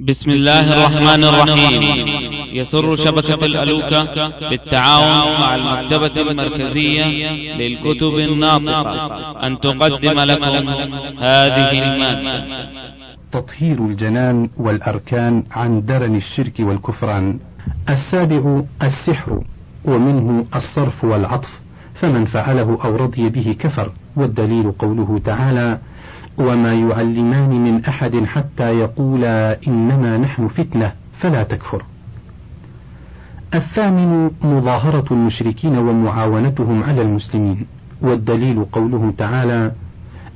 بسم الله الرحمن الرحيم. يسر شبكة الألوكة بالتعاون مع المكتبة المركزية للكتب الناطقة. أن تقدم لكم هذه المادة تطهير الجنان والأركان عن درن الشرك والكفران. السابع السحر ومنه الصرف والعطف فمن فعله أو رضي به كفر والدليل قوله تعالى وما يعلمان من أحد حتى يقولا إنما نحن فتنة فلا تكفر. الثامن مظاهرة المشركين ومعاونتهم على المسلمين والدليل قوله تعالى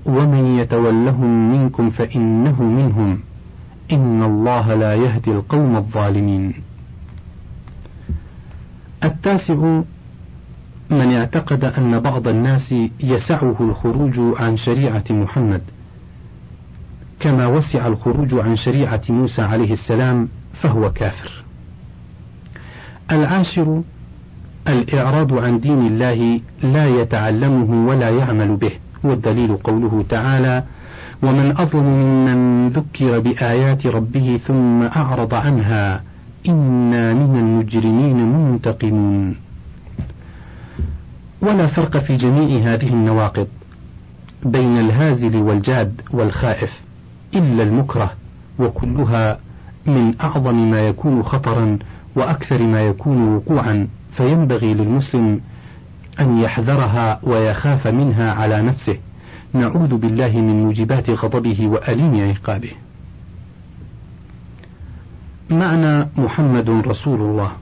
ومن يتولهم منكم فإنه منهم إن الله لا يهدي القوم الظالمين. التاسع من اعتقد أن بعض الناس يسعه الخروج عن شريعة محمد كما وسع الخروج عن شريعة موسى عليه السلام فهو كافر. العاشر الإعراض عن دين الله لا يتعلمه ولا يعمل به، والدليل قوله تعالى: ومن أظلم ممن ذكر بآيات ربه ثم أعرض عنها إنا من المجرمين منتقمون. ولا فرق في جميع هذه النواقض بين الهازل والجاد والخائف إلا المكره وكلها من أعظم ما يكون خطرا وأكثر ما يكون وقوعا. فينبغي للمسلم أن يحذرها ويخاف منها على نفسه. نعوذ بالله من موجبات غضبه وأليم عقابه. معنى محمد رسول الله.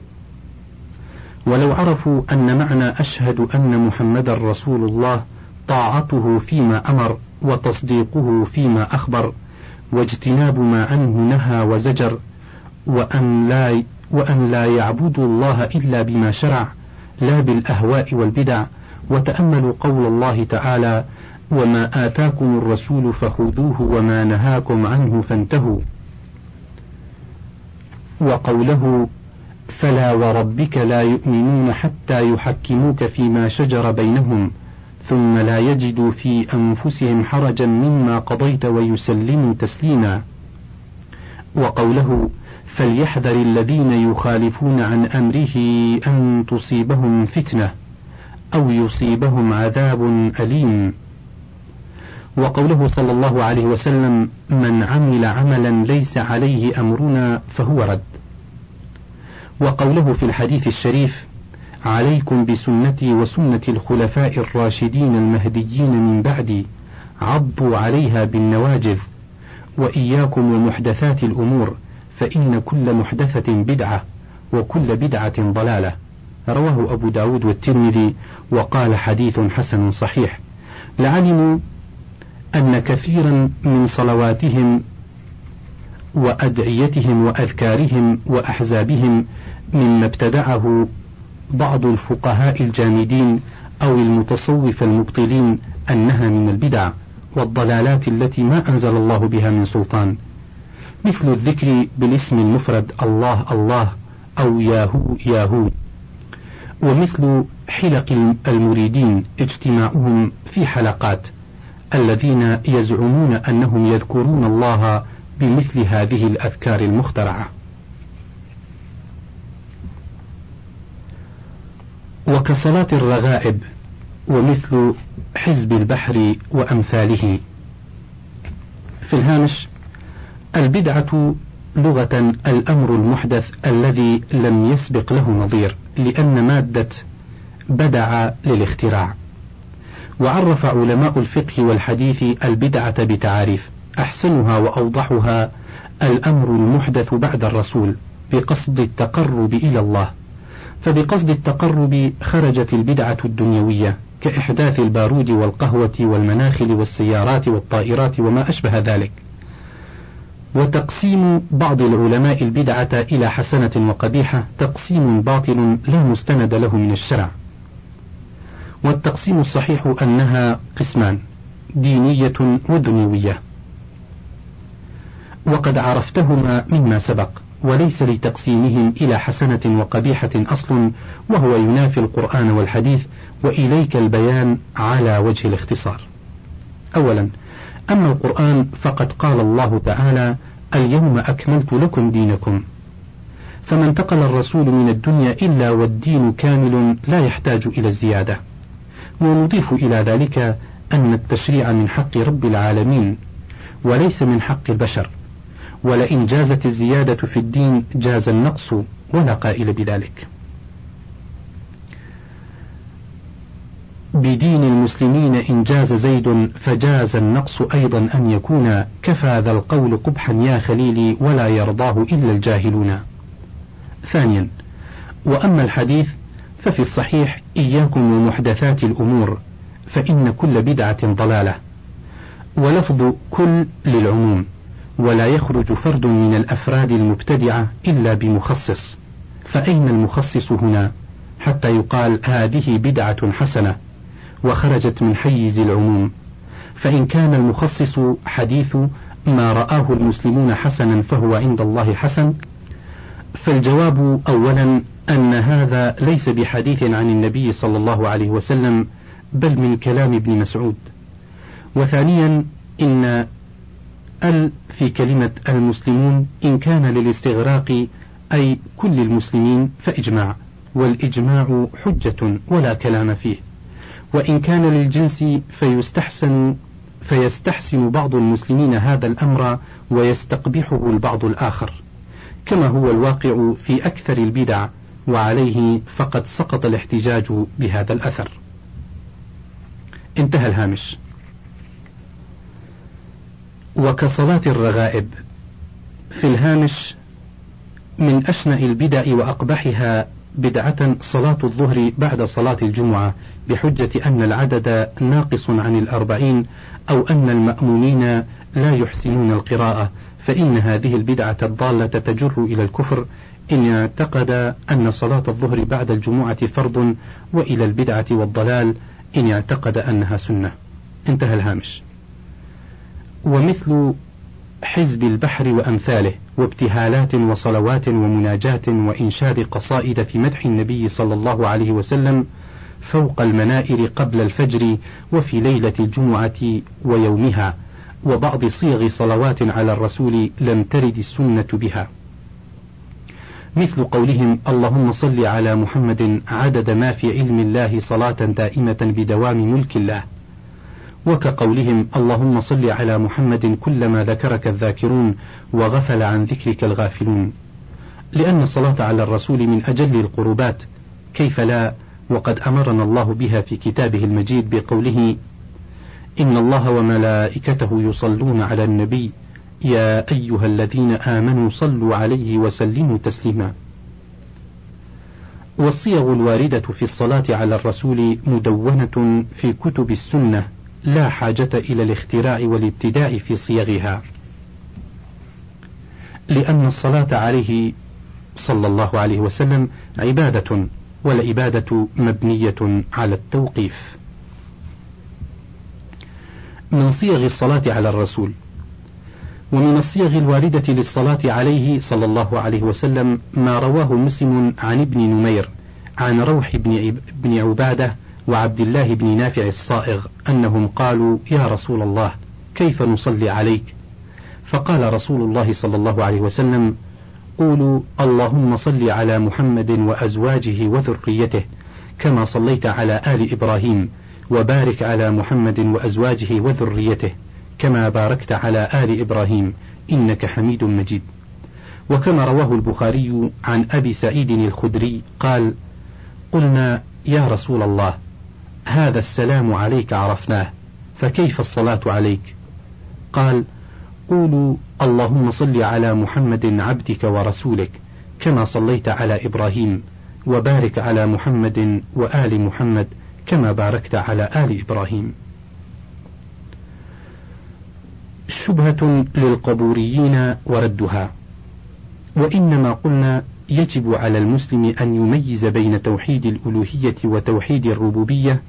ولو عرفوا أن معنى أشهد أن محمدا رسول الله طاعته فيما أمر وتصديقه فيما أخبر واجتناب ما عنه نهى وزجر وأن لا وأن لا يعبدوا الله إلا بما شرع لا بالأهواء والبدع. وتأملوا قول الله تعالى وما آتاكم الرسول فخذوه وما نهاكم عنه فانتهوا. وقوله فلا وربك لا يؤمنون حتى يحكموك فيما شجر بينهم. ثم لا يجدوا في أنفسهم حرجا مما قضيت ويسلموا تسليما. وقوله فليحذر الذين يخالفون عن أمره أن تصيبهم فتنة أو يصيبهم عذاب أليم. وقوله صلى الله عليه وسلم من عمل عملا ليس عليه أمرنا فهو رد. وقوله في الحديث الشريف عليكم بسنتي وسنة الخلفاء الراشدين المهديين من بعدي عضوا عليها بالنواجذ وإياكم ومحدثات الأمور فإن كل محدثة بدعة وكل بدعة ضلالة. رواه أبو داود والترمذي وقال حديث حسن صحيح. لعلموا أن كثيرا من صلواتهم وأدعيتهم وأذكارهم وأحزابهم مما ابتدعه بعض الفقهاء الجامدين أو المتصوف المبطلين أنها من البدع والضلالات التي ما أنزل الله بها من سلطان. مثل الذكر بالاسم المفرد الله الله أو ياهو ياهو. ومثل حلق المريدين اجتماعهم في حلقات الذين يزعمون أنهم يذكرون الله بمثل هذه الأذكار المخترعة. وكصلاة الرغائب ومثل حزب البحر وأمثاله. في الهامش البدعة لغة الأمر المحدث الذي لم يسبق له نظير لأن مادة بدع للاختراع. وعرف علماء الفقه والحديث البدعة بتعاريف أحسنها وأوضحها الأمر المحدث بعد الرسول بقصد التقرب إلى الله. فبقصد التقرب خرجت البدعة الدنيوية كإحداث البارود والقهوة والمناخل والسيارات والطائرات وما أشبه ذلك. وتقسيم بعض العلماء البدعة إلى حسنة وقبيحة تقسيم باطل لا مستند له من الشرع. والتقسيم الصحيح أنها قسمان دينية ودنيوية. وقد عرفتهما مما سبق. وليس لتقسيمهم إلى حسنة وقبيحة أصل وهو ينافي القرآن والحديث وإليك البيان على وجه الاختصار. أولا أما القرآن فقد قال الله تعالى اليوم أكملت لكم دينكم. فما انتقل الرسول من الدنيا إلا والدين كامل لا يحتاج إلى الزيادة. ونضيف إلى ذلك أن التشريع من حق رب العالمين وليس من حق البشر ولئن جازت الزيادة في الدين جاز النقص ولا قائل بذلك. بدين المسلمين إن جاز زيد فجاز النقص أيضا أن يكون كفى ذا القول قبحا يا خليلي ولا يرضاه إلا الجاهلون. ثانيا وأما الحديث ففي الصحيح إياكم ومحدثات الأمور فإن كل بدعة ضلالة ولفظ كل للعموم. ولا يخرج فرد من الأفراد المبتدعة إلا بمخصص فأين المخصص هنا؟ حتى يقال هذه بدعة حسنة وخرجت من حيز العموم. فإن كان المخصص حديث ما رآه المسلمون حسنا فهو عند الله حسن فالجواب أولا أن هذا ليس بحديث عن النبي صلى الله عليه وسلم بل من كلام ابن مسعود. وثانيا إن ال في كلمة المسلمون إن كان للاستغراق أي كل المسلمين فإجماع والإجماع حجة ولا كلام فيه. وإن كان للجنس فيستحسن فيستحسن بعض المسلمين هذا الأمر ويستقبحه البعض الآخر. كما هو الواقع في أكثر البدع وعليه فقد سقط الاحتجاج بهذا الأثر. انتهى الهامش. وكصلاة الرغائب في الهامش من أشنع البدع وأقبحها بدعة صلاة الظهر بعد صلاة الجمعة بحجة أن العدد ناقص عن الأربعين أو أن المأمومين لا يحسنون القراءة فإن هذه البدعة الضالة تجر إلى الكفر. إن اعتقد أن صلاة الظهر بعد الجمعة فرض وإلى البدعة والضلال. إن اعتقد أنها سنة. انتهى الهامش. ومثل حزب البحر وأمثاله وابتهالات وصلوات ومناجاة وإنشاد قصائد في مدح النبي صلى الله عليه وسلم فوق المنائر قبل الفجر وفي ليلة الجمعة ويومها وبعض صيغ صلوات على الرسول لم ترد السنة بها. مثل قولهم اللهم صل على محمد عدد ما في علم الله صلاة دائمة بدوام ملك الله. وكقولهم اللهم صل على محمد كلما ذكرك الذاكرون وغفل عن ذكرك الغافلون. لأن الصلاة على الرسول من أجل القربات. كيف لا؟ وقد أمرنا الله بها في كتابه المجيد بقوله إن الله وملائكته يصلون على النبي. يا أيها الذين آمنوا صلوا عليه وسلموا تسليما. والصيغ الواردة في الصلاة على الرسول مدونة في كتب السنة. لا حاجة إلى الاختراع والابتداع في صيغها لأن الصلاة عليه صلى الله عليه وسلم عبادة والعبادة مبنية على التوقيف. من صيغ الصلاة على الرسول ومن الصيغ الواردة للصلاة عليه صلى الله عليه وسلم ما رواه مسلم عن ابن نمير عن روح بن عبادة وعبد الله بن نافع الصائغ أنهم قالوا يا رسول الله كيف نصلي عليك؟ فقال رسول الله صلى الله عليه وسلم قولوا اللهم صل على محمد وأزواجه وذريته كما صليت على آل إبراهيم وبارك على محمد وأزواجه وذريته كما باركت على آل إبراهيم إنك حميد مجيد. وكما رواه البخاري عن أبي سعيد الخدري قال قلنا يا رسول الله هذا السلام عليك عرفناه فكيف الصلاة عليك؟ قال قولوا اللهم صل على محمد عبدك ورسولك كما صليت على إبراهيم وبارك على محمد وآل محمد كما باركت على آل إبراهيم. شبهة للقبوريين وردها. وإنما قلنا يجب على المسلم أن يميز بين توحيد الألوهية وتوحيد الربوبية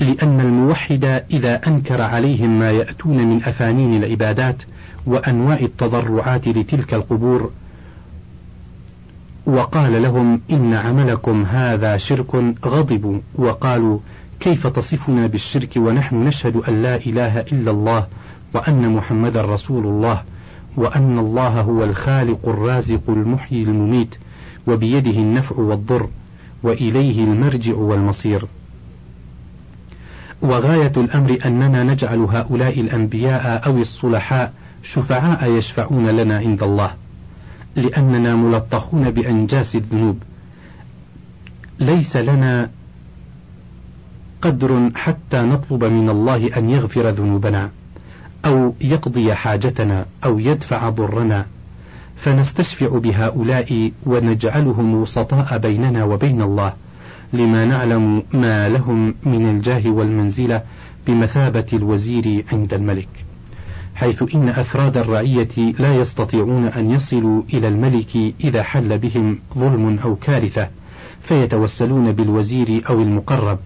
لأن الموحد إذا أنكر عليهم ما يأتون من أفانين العبادات وأنواع التضرعات لتلك القبور وقال لهم إن عملكم هذا شرك غضبوا وقالوا كيف تصفنا بالشرك ونحن نشهد أن لا إله إلا الله وأن محمدا رسول الله وأن الله هو الخالق الرازق المحيي المميت وبيده النفع والضر وإليه المرجع والمصير. وغاية الأمر أننا نجعل هؤلاء الأنبياء أو الصلحاء شفعاء يشفعون لنا عند الله لأننا ملطخون بأنجاس الذنوب. ليس لنا قدر حتى نطلب من الله أن يغفر ذنوبنا أو يقضي حاجتنا أو يدفع ضرنا فنستشفع بهؤلاء ونجعلهم وسطاء بيننا وبين الله. لما نعلم ما لهم من الجاه والمنزلة بمثابة الوزير عند الملك حيث إن أفراد الرعية لا يستطيعون أن يصلوا إلى الملك إذا حل بهم ظلم أو كارثة فيتوسلون بالوزير أو المقرب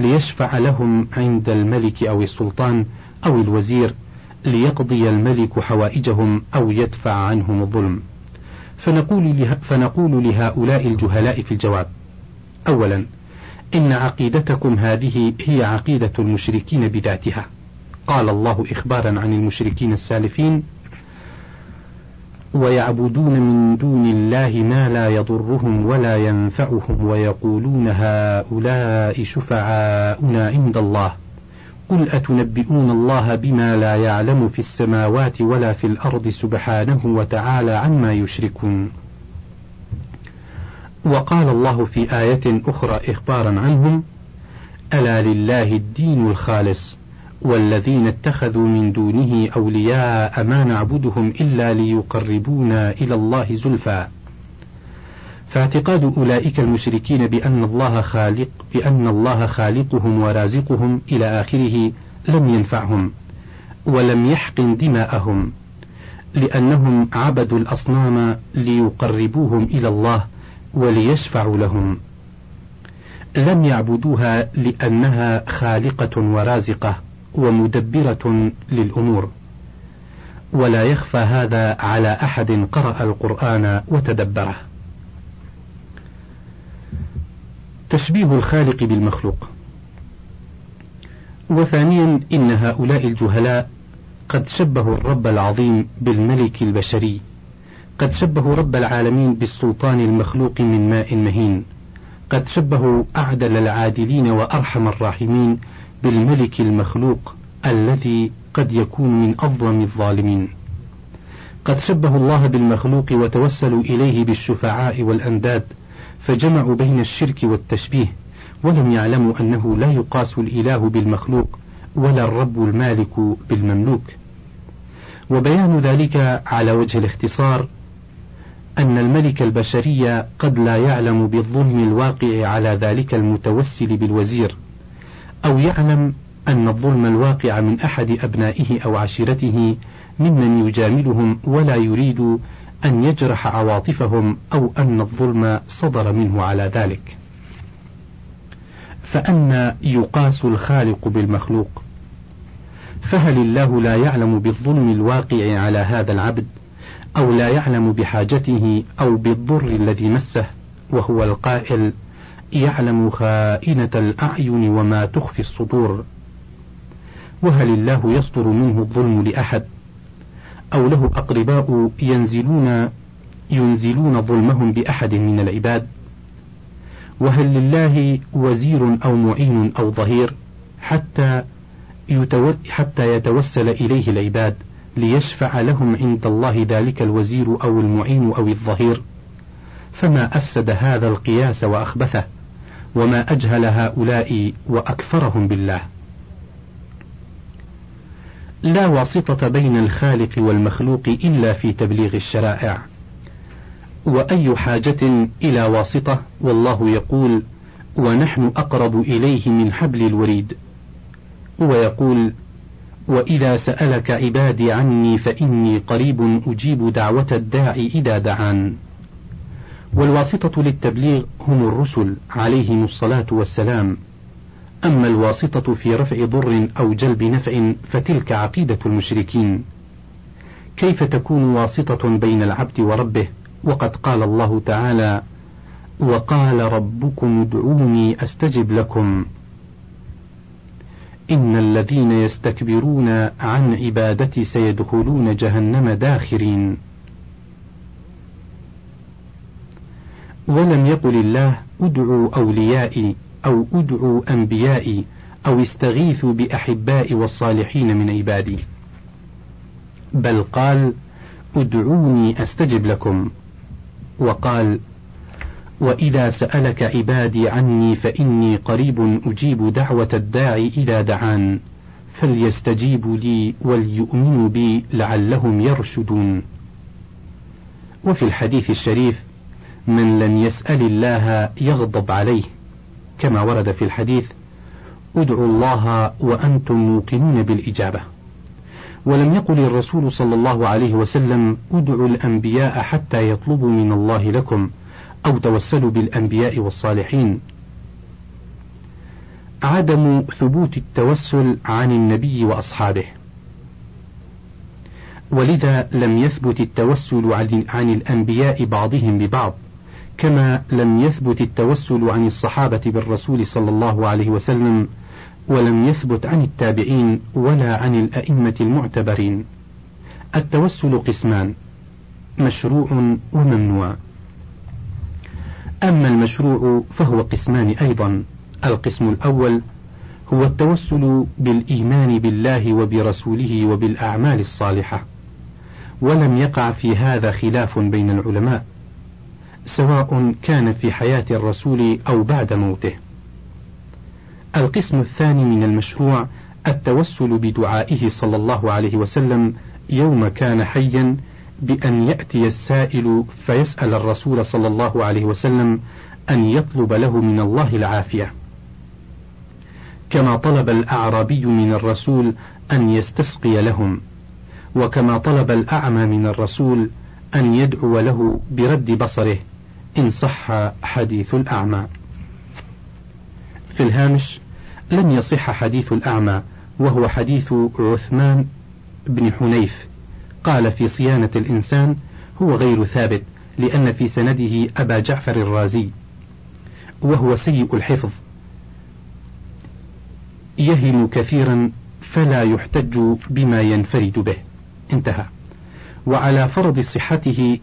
ليشفع لهم عند الملك أو السلطان أو الوزير ليقضي الملك حوائجهم أو يدفع عنهم الظلم. فنقول, فنقول لهؤلاء الجهلاء في الجواب أولا إن عقيدتكم هذه هي عقيدة المشركين بذاتها. قال الله إخبارا عن المشركين السالفين ويعبدون من دون الله ما لا يضرهم ولا ينفعهم ويقولون هؤلاء شفعاؤنا عند الله. قل أتنبئون الله بما لا يعلم في السماوات ولا في الأرض سبحانه وتعالى عما يشركون؟ وقال الله في آية أخرى إخبارا عنهم ألا لله الدين الخالص والذين اتخذوا من دونه أولياء ما نعبدهم إلا ليقربونا إلى الله زلفى. فاعتقاد أولئك المشركين بأن الله خالق بأن الله خالقهم ورازقهم إلى آخره لم ينفعهم ولم يحقن دماءهم لأنهم عبدوا الأصنام ليقربوهم إلى الله وليشفعوا لهم. لم يعبدوها لأنها خالقة ورازقة ومدبرة للأمور. ولا يخفى هذا على أحد قرأ القرآن وتدبره. تشبيه الخالق بالمخلوق. وثانيا إن هؤلاء الجهلاء قد شبهوا الرب العظيم بالملك البشري. قد شبهوا رب العالمين بالسلطان المخلوق من ماء مهين. قد شبهوا أعدل العادلين وأرحم الراحمين بالملك المخلوق الذي قد يكون من أظلم الظالمين. قد شبهوا الله بالمخلوق وتوسلوا إليه بالشفعاء والأنداد فجمعوا بين الشرك والتشبيه ولم يعلموا أنه لا يقاس الإله بالمخلوق ولا الرب المالك بالمملوك. وبيان ذلك على وجه الاختصار أن الملك البشري قد لا يعلم بالظلم الواقع على ذلك المتوسل بالوزير أو يعلم أن الظلم الواقع من أحد أبنائه أو عشيرته ممن يجاملهم ولا يريد أن يجرح عواطفهم أو أن الظلم صدر منه على ذلك. فأن يقاس الخالق بالمخلوق؟ فهل الله لا يعلم بالظلم الواقع على هذا العبد؟ أو لا يعلم بحاجته أو بالضر الذي مسه وهو القائل يعلم خائنة الأعين وما تخفي الصدور. وهل الله يصدر منه الظلم لأحد؟ أو له أقرباء ينزلون ينزلون ظلمهم بأحد من العباد؟ وهل لله وزير أو معين أو ظهير حتى حتى يتوسل إليه العباد؟ ليشفع لهم عند الله ذلك الوزير أو المعين أو الظهير. فما أفسد هذا القياس وأخبثه وما أجهل هؤلاء وأكفرهم بالله. لا واسطة بين الخالق والمخلوق إلا في تبليغ الشرائع. وأي حاجة إلى واسطة والله يقول ونحن أقرب إليه من حبل الوريد ويقول وإذا سألك عبادي عني فإني قريب أجيب دعوة الداعي إذا دعان. والواسطة للتبليغ هم الرسل عليهم الصلاة والسلام. أما الواسطة في رفع ضر أو جلب نفع فتلك عقيدة المشركين. كيف تكون واسطة بين العبد وربه؟ وقد قال الله تعالى وقال ربكم ادعوني أستجب لكم. إن الذين يستكبرون عن عبادتي سيدخلون جهنم داخرين. ولم يقل الله ادعوا أوليائي أو ادعوا أنبيائي أو استغيثوا بأحبائي والصالحين من عبادي. بل قال ادعوني أستجب لكم. وقال وإذا سألك عبادي عني فإني قريب أجيب دعوة الداعي إذا دعان فليستجيبوا لي وليؤمنوا بي لعلهم يرشدون. وفي الحديث الشريف من لم يسأل الله يغضب عليه كما ورد في الحديث ادعوا الله وأنتم موقنون بالإجابة. ولم يقل الرسول صلى الله عليه وسلم ادعوا الأنبياء حتى يطلبوا من الله لكم أو توسلوا بالأنبياء والصالحين. عدم ثبوت التوسل عن النبي وأصحابه. ولذا لم يثبت التوسل عن الأنبياء بعضهم ببعض كما لم يثبت التوسل عن الصحابة بالرسول صلى الله عليه وسلم ولم يثبت عن التابعين ولا عن الأئمة المعتبرين. التوسل قسمان مشروع وممنوع. أما المشروع فهو قسمان أيضا. القسم الأول هو التوسل بالإيمان بالله وبرسوله وبالأعمال الصالحة ولم يقع في هذا خلاف بين العلماء سواء كان في حياة الرسول أو بعد موته. القسم الثاني من المشروع التوسل بدعائه صلى الله عليه وسلم يوم كان حيا بأن يأتي السائل فيسأل الرسول صلى الله عليه وسلم أن يطلب له من الله العافية. كما طلب الأعرابي من الرسول أن يستسقي لهم وكما طلب الأعمى من الرسول أن يدعو له برد بصره إن صح حديث الأعمى. في الهامش لم يصح حديث الأعمى وهو حديث عثمان بن حنيف قال في صيانة الإنسان هو غير ثابت لأن في سنده أبا جعفر الرازي وهو سيء الحفظ. يهم كثيرا فلا يحتج بما ينفرد به. انتهى. وعلى فرض صحته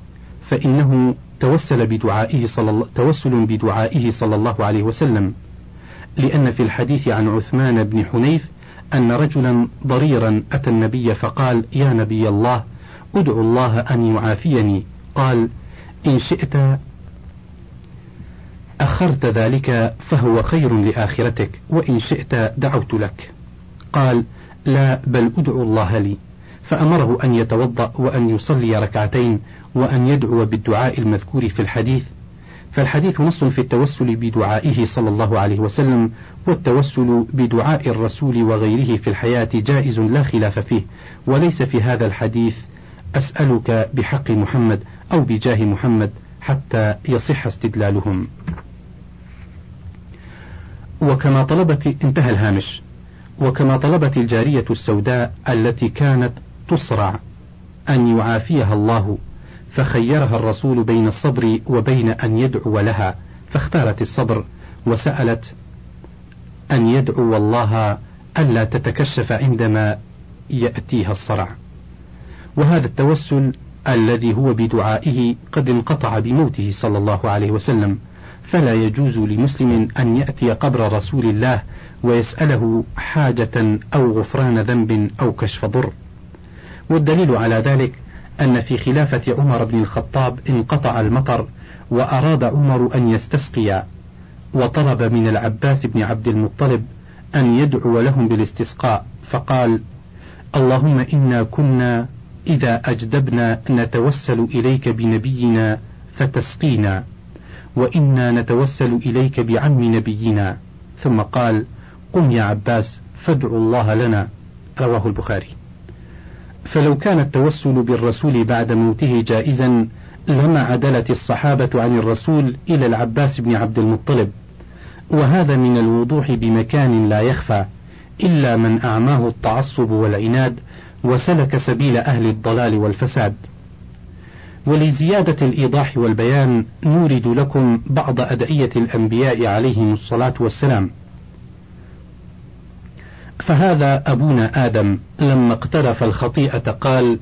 فإنه توسل بدعائه صلى الله توسل بدعائه صلى الله عليه وسلم. لأن في الحديث عن عثمان بن حنيف أن رجلا ضريرا أتى النبي فقال يا نبي الله ادعو الله أن يعافيني. قال إن شئت أخرت ذلك فهو خير لآخرتك وإن شئت دعوت لك. قال لا بل ادعو الله لي. فأمره أن يتوضأ وأن يصلي ركعتين وأن يدعو بالدعاء المذكور في الحديث. فالحديث نص في التوسل بدعائه صلى الله عليه وسلم والتوسل بدعاء الرسول وغيره في الحياة جائز لا خلاف فيه وليس في هذا الحديث أسألك بحق محمد أو بجاه محمد حتى يصح استدلالهم. وكما طلبت انتهى الهامش. وكما طلبت الجارية السوداء التي كانت تصرع أن يعافيها الله فخيرها الرسول بين الصبر وبين أن يدعو لها فاختارت الصبر وسألت أن يدعو الله ألا تتكشف عندما يأتيها الصرع. وهذا التوسل الذي هو بدعائه قد انقطع بموته صلى الله عليه وسلم. فلا يجوز لمسلم أن يأتي قبر رسول الله ويسأله حاجة أو غفران ذنب أو كشف ضر. والدليل على ذلك أن في خلافة عمر بن الخطاب انقطع المطر وأراد عمر أن يستسقي وطلب من العباس بن عبد المطلب أن يدعو لهم بالاستسقاء. فقال اللهم إنا كنا إذا أجدبنا نتوسل إليك بنبينا فتسقينا وإنا نتوسل إليك بعم نبينا. ثم قال قم يا عباس فادعوا الله لنا. رواه البخاري. فلو كان التوسل بالرسول بعد موته جائزا لما عدلت الصحابة عن الرسول إلى العباس بن عبد المطلب. وهذا من الوضوح بمكان لا يخفى إلا من أعماه التعصب والعناد وسلك سبيل أهل الضلال والفساد. ولزيادة الإيضاح والبيان نورد لكم بعض أدعية الأنبياء عليهم الصلاة والسلام. فهذا أبونا آدم لما اقترف الخطيئة قال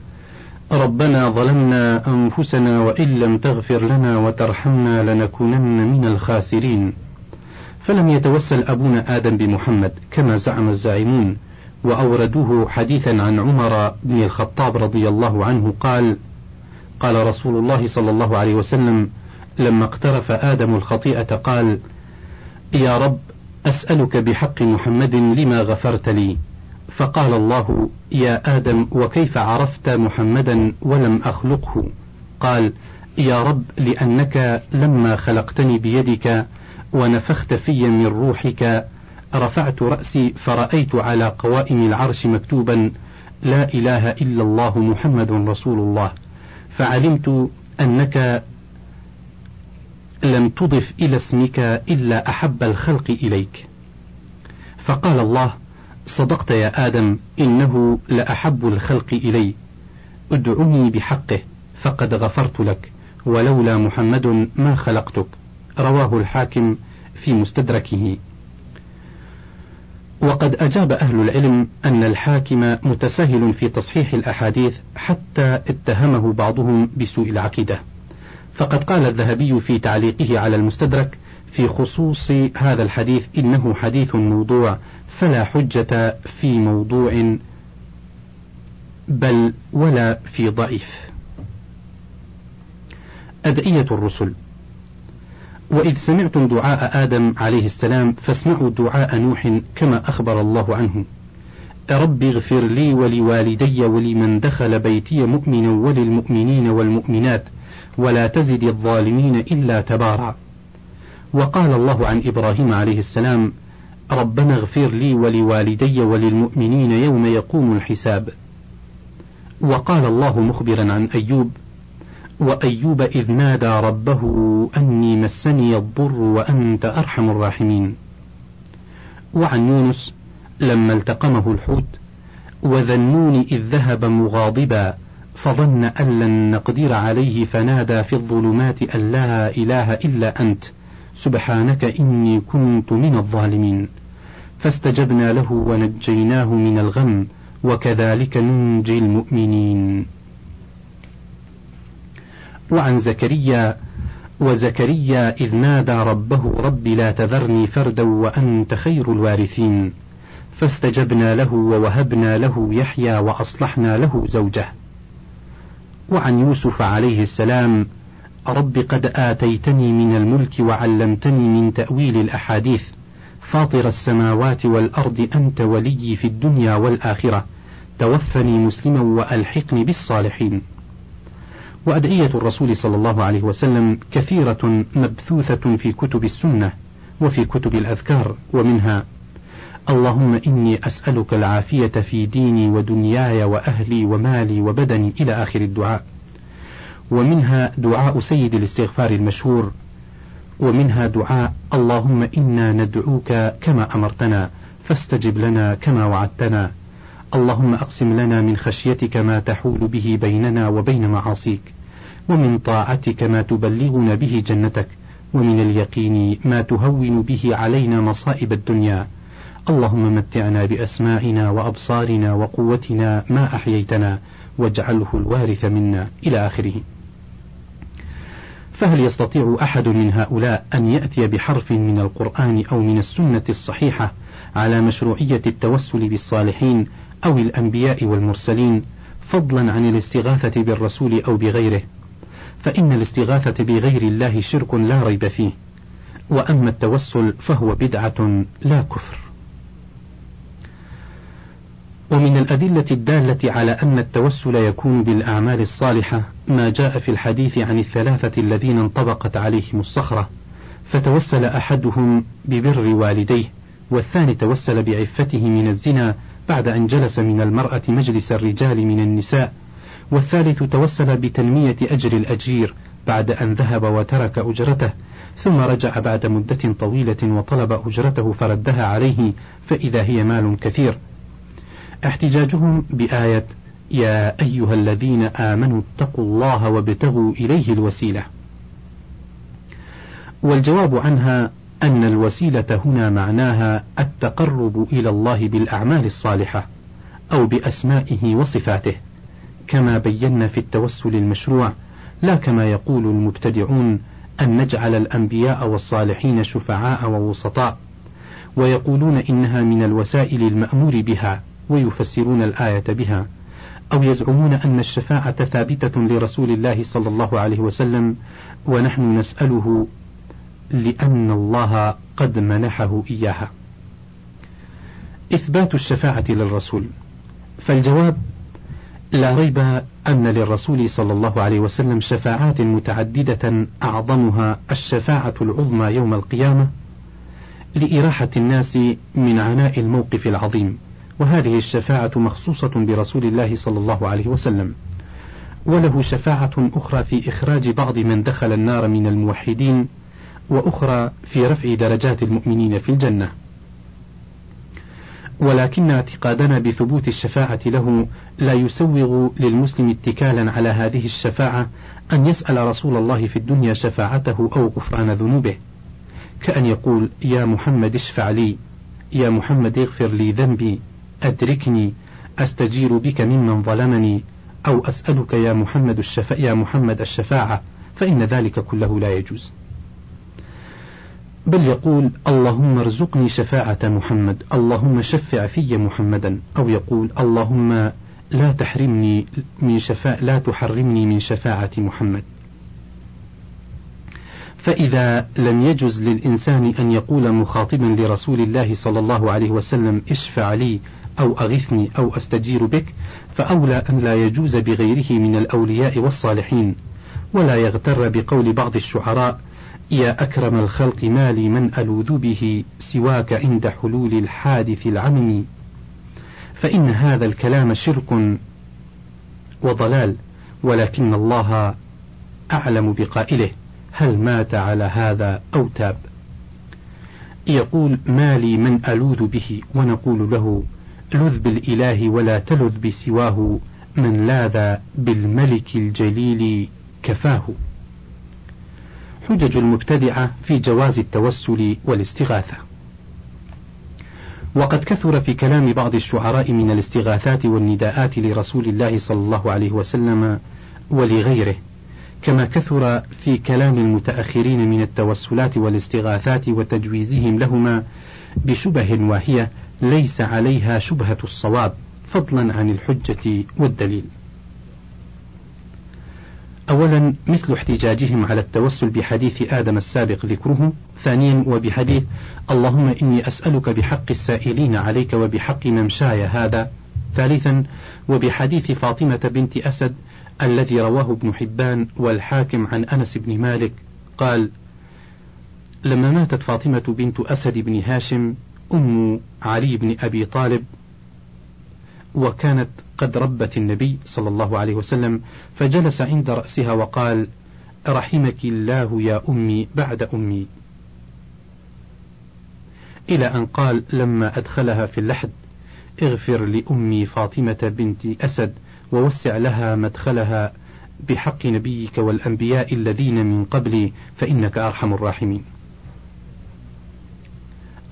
ربنا ظلمنا أنفسنا وإن لم تغفر لنا وترحمنا لنكونن من الخاسرين. فلم يتوسل أبونا آدم بمحمد كما زعم الزاعمون وأوردوه حديثا عن عمر بن الخطاب رضي الله عنه قال قال رسول الله صلى الله عليه وسلم لما اقترف آدم الخطيئة قال يا رب أسألك بحق محمد لما غفرت لي. فقال الله يا آدم وكيف عرفت محمدا ولم أخلقه؟ قال يا رب لأنك لما خلقتني بيدك ونفخت في من روحك رفعت رأسي فرأيت على قوائم العرش مكتوبا لا إله إلا الله محمد رسول الله. فعلمت أنك لم تضف إلى اسمك إلا أحب الخلق إليك. فقال الله صدقت يا آدم إنه لأحب الخلق إلي. ادعني بحقه فقد غفرت لك ولولا محمد ما خلقتك. رواه الحاكم في مستدركه. وقد أجاب أهل العلم أن الحاكم متساهل في تصحيح الأحاديث حتى اتهمه بعضهم بسوء العقيدة. فقد قال الذهبي في تعليقه على المستدرك في خصوص هذا الحديث إنه حديث موضوع فلا حجة في موضوع بل ولا في ضعيف. أدعية الرسل. وإذ سمعتم دعاء آدم عليه السلام فاسمعوا دعاء نوح كما أخبر الله عنه. رب اغفر لي ولوالدي ولمن دخل بيتي مؤمنا وللمؤمنين والمؤمنات ولا تزد الظالمين إلا تبارا. وقال الله عن إبراهيم عليه السلام ربنا اغفر لي ولوالدي وللمؤمنين يوم يقوم الحساب. وقال الله مخبرا عن أيوب وأيوب إذ نادى ربه أني مسني الضر وأنت أرحم الراحمين. وعن يونس لما التقمه الحوت وذنون إذ ذهب مغاضبا فظن أن لن نقدر عليه فنادى في الظلمات أن لا إله إلا أنت سبحانك إني كنت من الظالمين. فاستجبنا له ونجيناه من الغم وكذلك ننجي المؤمنين. وعن زكريا وزكريا إذ نادى ربه رب لا تذرني فردا وأنت خير الوارثين. فاستجبنا له ووهبنا له يحيى وأصلحنا له زوجه. وعن يوسف عليه السلام رب قد آتيتني من الملك وعلمتني من تأويل الأحاديث فاطر السماوات والأرض أنت ولي في الدنيا والآخرة توفني مسلما وألحقني بالصالحين. وأدعية الرسول صلى الله عليه وسلم كثيرة مبثوثة في كتب السنة وفي كتب الأذكار ومنها اللهم إني أسألك العافية في ديني ودنياي وأهلي ومالي وبدني إلى آخر الدعاء. ومنها دعاء سيد الاستغفار المشهور. ومنها دعاء اللهم إنا ندعوك كما أمرتنا فاستجب لنا كما وعدتنا. اللهم أقسم لنا من خشيتك ما تحول به بيننا وبين معاصيك ومن طاعتك ما تبلغنا به جنتك ومن اليقين ما تهون به علينا مصائب الدنيا. اللهم متعنا بأسماعنا وأبصارنا وقوتنا ما أحييتنا واجعله الوارث منا إلى آخره. فهل يستطيع أحد من هؤلاء أن يأتي بحرف من القرآن أو من السنة الصحيحة على مشروعية التوسل بالصالحين أو الأنبياء والمرسلين فضلا عن الاستغاثة بالرسول أو بغيره. فإن الاستغاثة بغير الله شرك لا ريب فيه. وأما التوسل فهو بدعة لا كفر. ومن الأدلة الدالة على أن التوسل يكون بالأعمال الصالحة ما جاء في الحديث عن الثلاثة الذين انطبقت عليهم الصخرة فتوسل أحدهم ببر والديه والثاني توسل بعفته من الزنا بعد أن جلس من المرأة مجلس الرجال من النساء والثالث توسل بتنمية أجر الأجير بعد أن ذهب وترك أجرته ثم رجع بعد مدة طويلة وطلب أجرته فردها عليه فإذا هي مال كثير. احتجاجهم بآية يا أيها الذين آمنوا اتقوا الله وابتغوا إليه الوسيلة والجواب عنها أن الوسيلة هنا معناها التقرب إلى الله بالأعمال الصالحة أو بأسمائه وصفاته كما بينا في التوسل المشروع لا كما يقول المبتدعون أن نجعل الأنبياء والصالحين شفعاء ووسطاء ويقولون إنها من الوسائل المأمور بها ويفسرون الآية بها أو يزعمون أن الشفاعة ثابتة لرسول الله صلى الله عليه وسلم ونحن نسأله لأن الله قد منحه إياها. إثبات الشفاعة للرسول. فالجواب لا ريب أن للرسول صلى الله عليه وسلم شفاعات متعددة أعظمها الشفاعة العظمى يوم القيامة لإراحة الناس من عناء الموقف العظيم. وهذه الشفاعة مخصوصة برسول الله صلى الله عليه وسلم. وله شفاعة أخرى في إخراج بعض من دخل النار من الموحدين وأخرى في رفع درجات المؤمنين في الجنة. ولكن اعتقادنا بثبوت الشفاعة له لا يسوغ للمسلم اتكالا على هذه الشفاعة أن يسأل رسول الله في الدنيا شفاعته أو غفران ذنوبه كأن يقول يا محمد اشفع لي يا محمد اغفر لي ذنبي أدركني أستجير بك ممن ظلمني أو أسألك يا محمد الشفاء يا محمد الشفاعة فإن ذلك كله لا يجوز. بل يقول اللهم ارزقني شفاعة محمد اللهم شفع في محمدا. أو يقول اللهم لا تحرمني من شفاء لا تحرمني من شفاعة محمد. فإذا لم يجز للإنسان أن يقول مخاطبا لرسول الله صلى الله عليه وسلم اشفع لي أو أغثني أو أستجير بك فأولى أن لا يجوز بغيره من الأولياء والصالحين. ولا يغتر بقول بعض الشعراء يا أكرم الخلق ما لي من ألوذ به سواك عند حلول الحادث العمم. فإن هذا الكلام شرك وضلال ولكن الله أعلم بقائله. هل مات على هذا أو تاب؟ يقول ما لي من ألوذ به ونقول له لذ بالإله ولا تلذ بسواه من لاذ بالملك الجليل كفاه. حجج المبتدعة في جواز التوسل والاستغاثة وقد كثر في كلام بعض الشعراء من الاستغاثات والنداءات لرسول الله صلى الله عليه وسلم ولغيره كما كثر في كلام المتأخرين من التوسلات والاستغاثات وتجويزهم لهما بشبه واهية ليس عليها شبهة الصواب فضلا عن الحجة والدليل. أولا مثل احتجاجهم على التوسل بحديث آدم السابق ذكره ثانيا وبحديث اللهم إني أسألك بحق السائلين عليك وبحق ممشاي هذا. ثالثا وبحديث فاطمة بنت أسد الذي رواه ابن حبان والحاكم عن أنس بن مالك قال لما ماتت فاطمة بنت أسد بن هاشم أم علي بن أبي طالب وكانت قد ربت النبي صلى الله عليه وسلم فجلس عند رأسها وقال رحمك الله يا أمي بعد أمي إلى أن قال لما أدخلها في اللحد اغفر لأمي فاطمة بنت أسد ووسع لها مدخلها بحق نبيك والأنبياء الذين من قبلي فإنك أرحم الراحمين.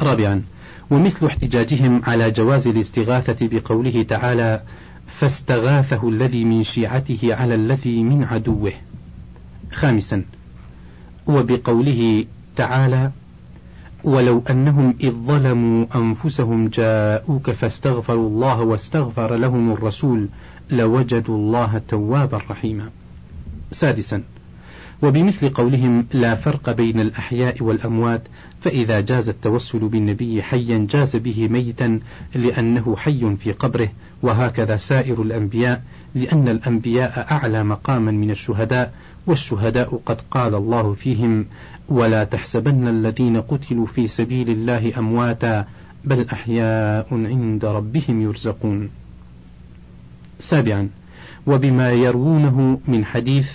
رابعا ومثل احتجاجهم على جواز الاستغاثة بقوله تعالى: فاستغاثه الذي من شيعته على الذي من عدوه. خامسا وبقوله تعالى: ولو أنهم إذ ظلموا أنفسهم جاءوك فاستغفروا الله واستغفر لهم الرسول لوجدوا الله توابا رحيما. سادسا وبمثل قولهم لا فرق بين الأحياء والأموات فإذا جاز التوسل بالنبي حيا جاز به ميتا لأنه حي في قبره وهكذا سائر الأنبياء لأن الأنبياء أعلى مقاما من الشهداء والشهداء قد قال الله فيهم ولا تحسبن الذين قتلوا في سبيل الله أمواتا بل أحياء عند ربهم يرزقون. سابعا وبما يروونه من حديث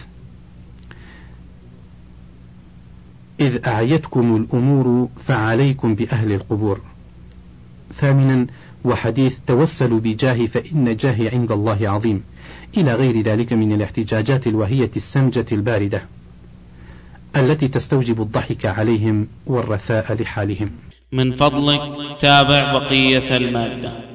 إذ أعيتكم الأمور فعليكم بأهل القبور. ثامنا وحديث توسلوا بجاه فإن جاهي عند الله عظيم إلى غير ذلك من الاحتجاجات الوهية السمجة الباردة. التي تستوجب الضحك عليهم والرثاء لحالهم من فضلك تابع بقية المادة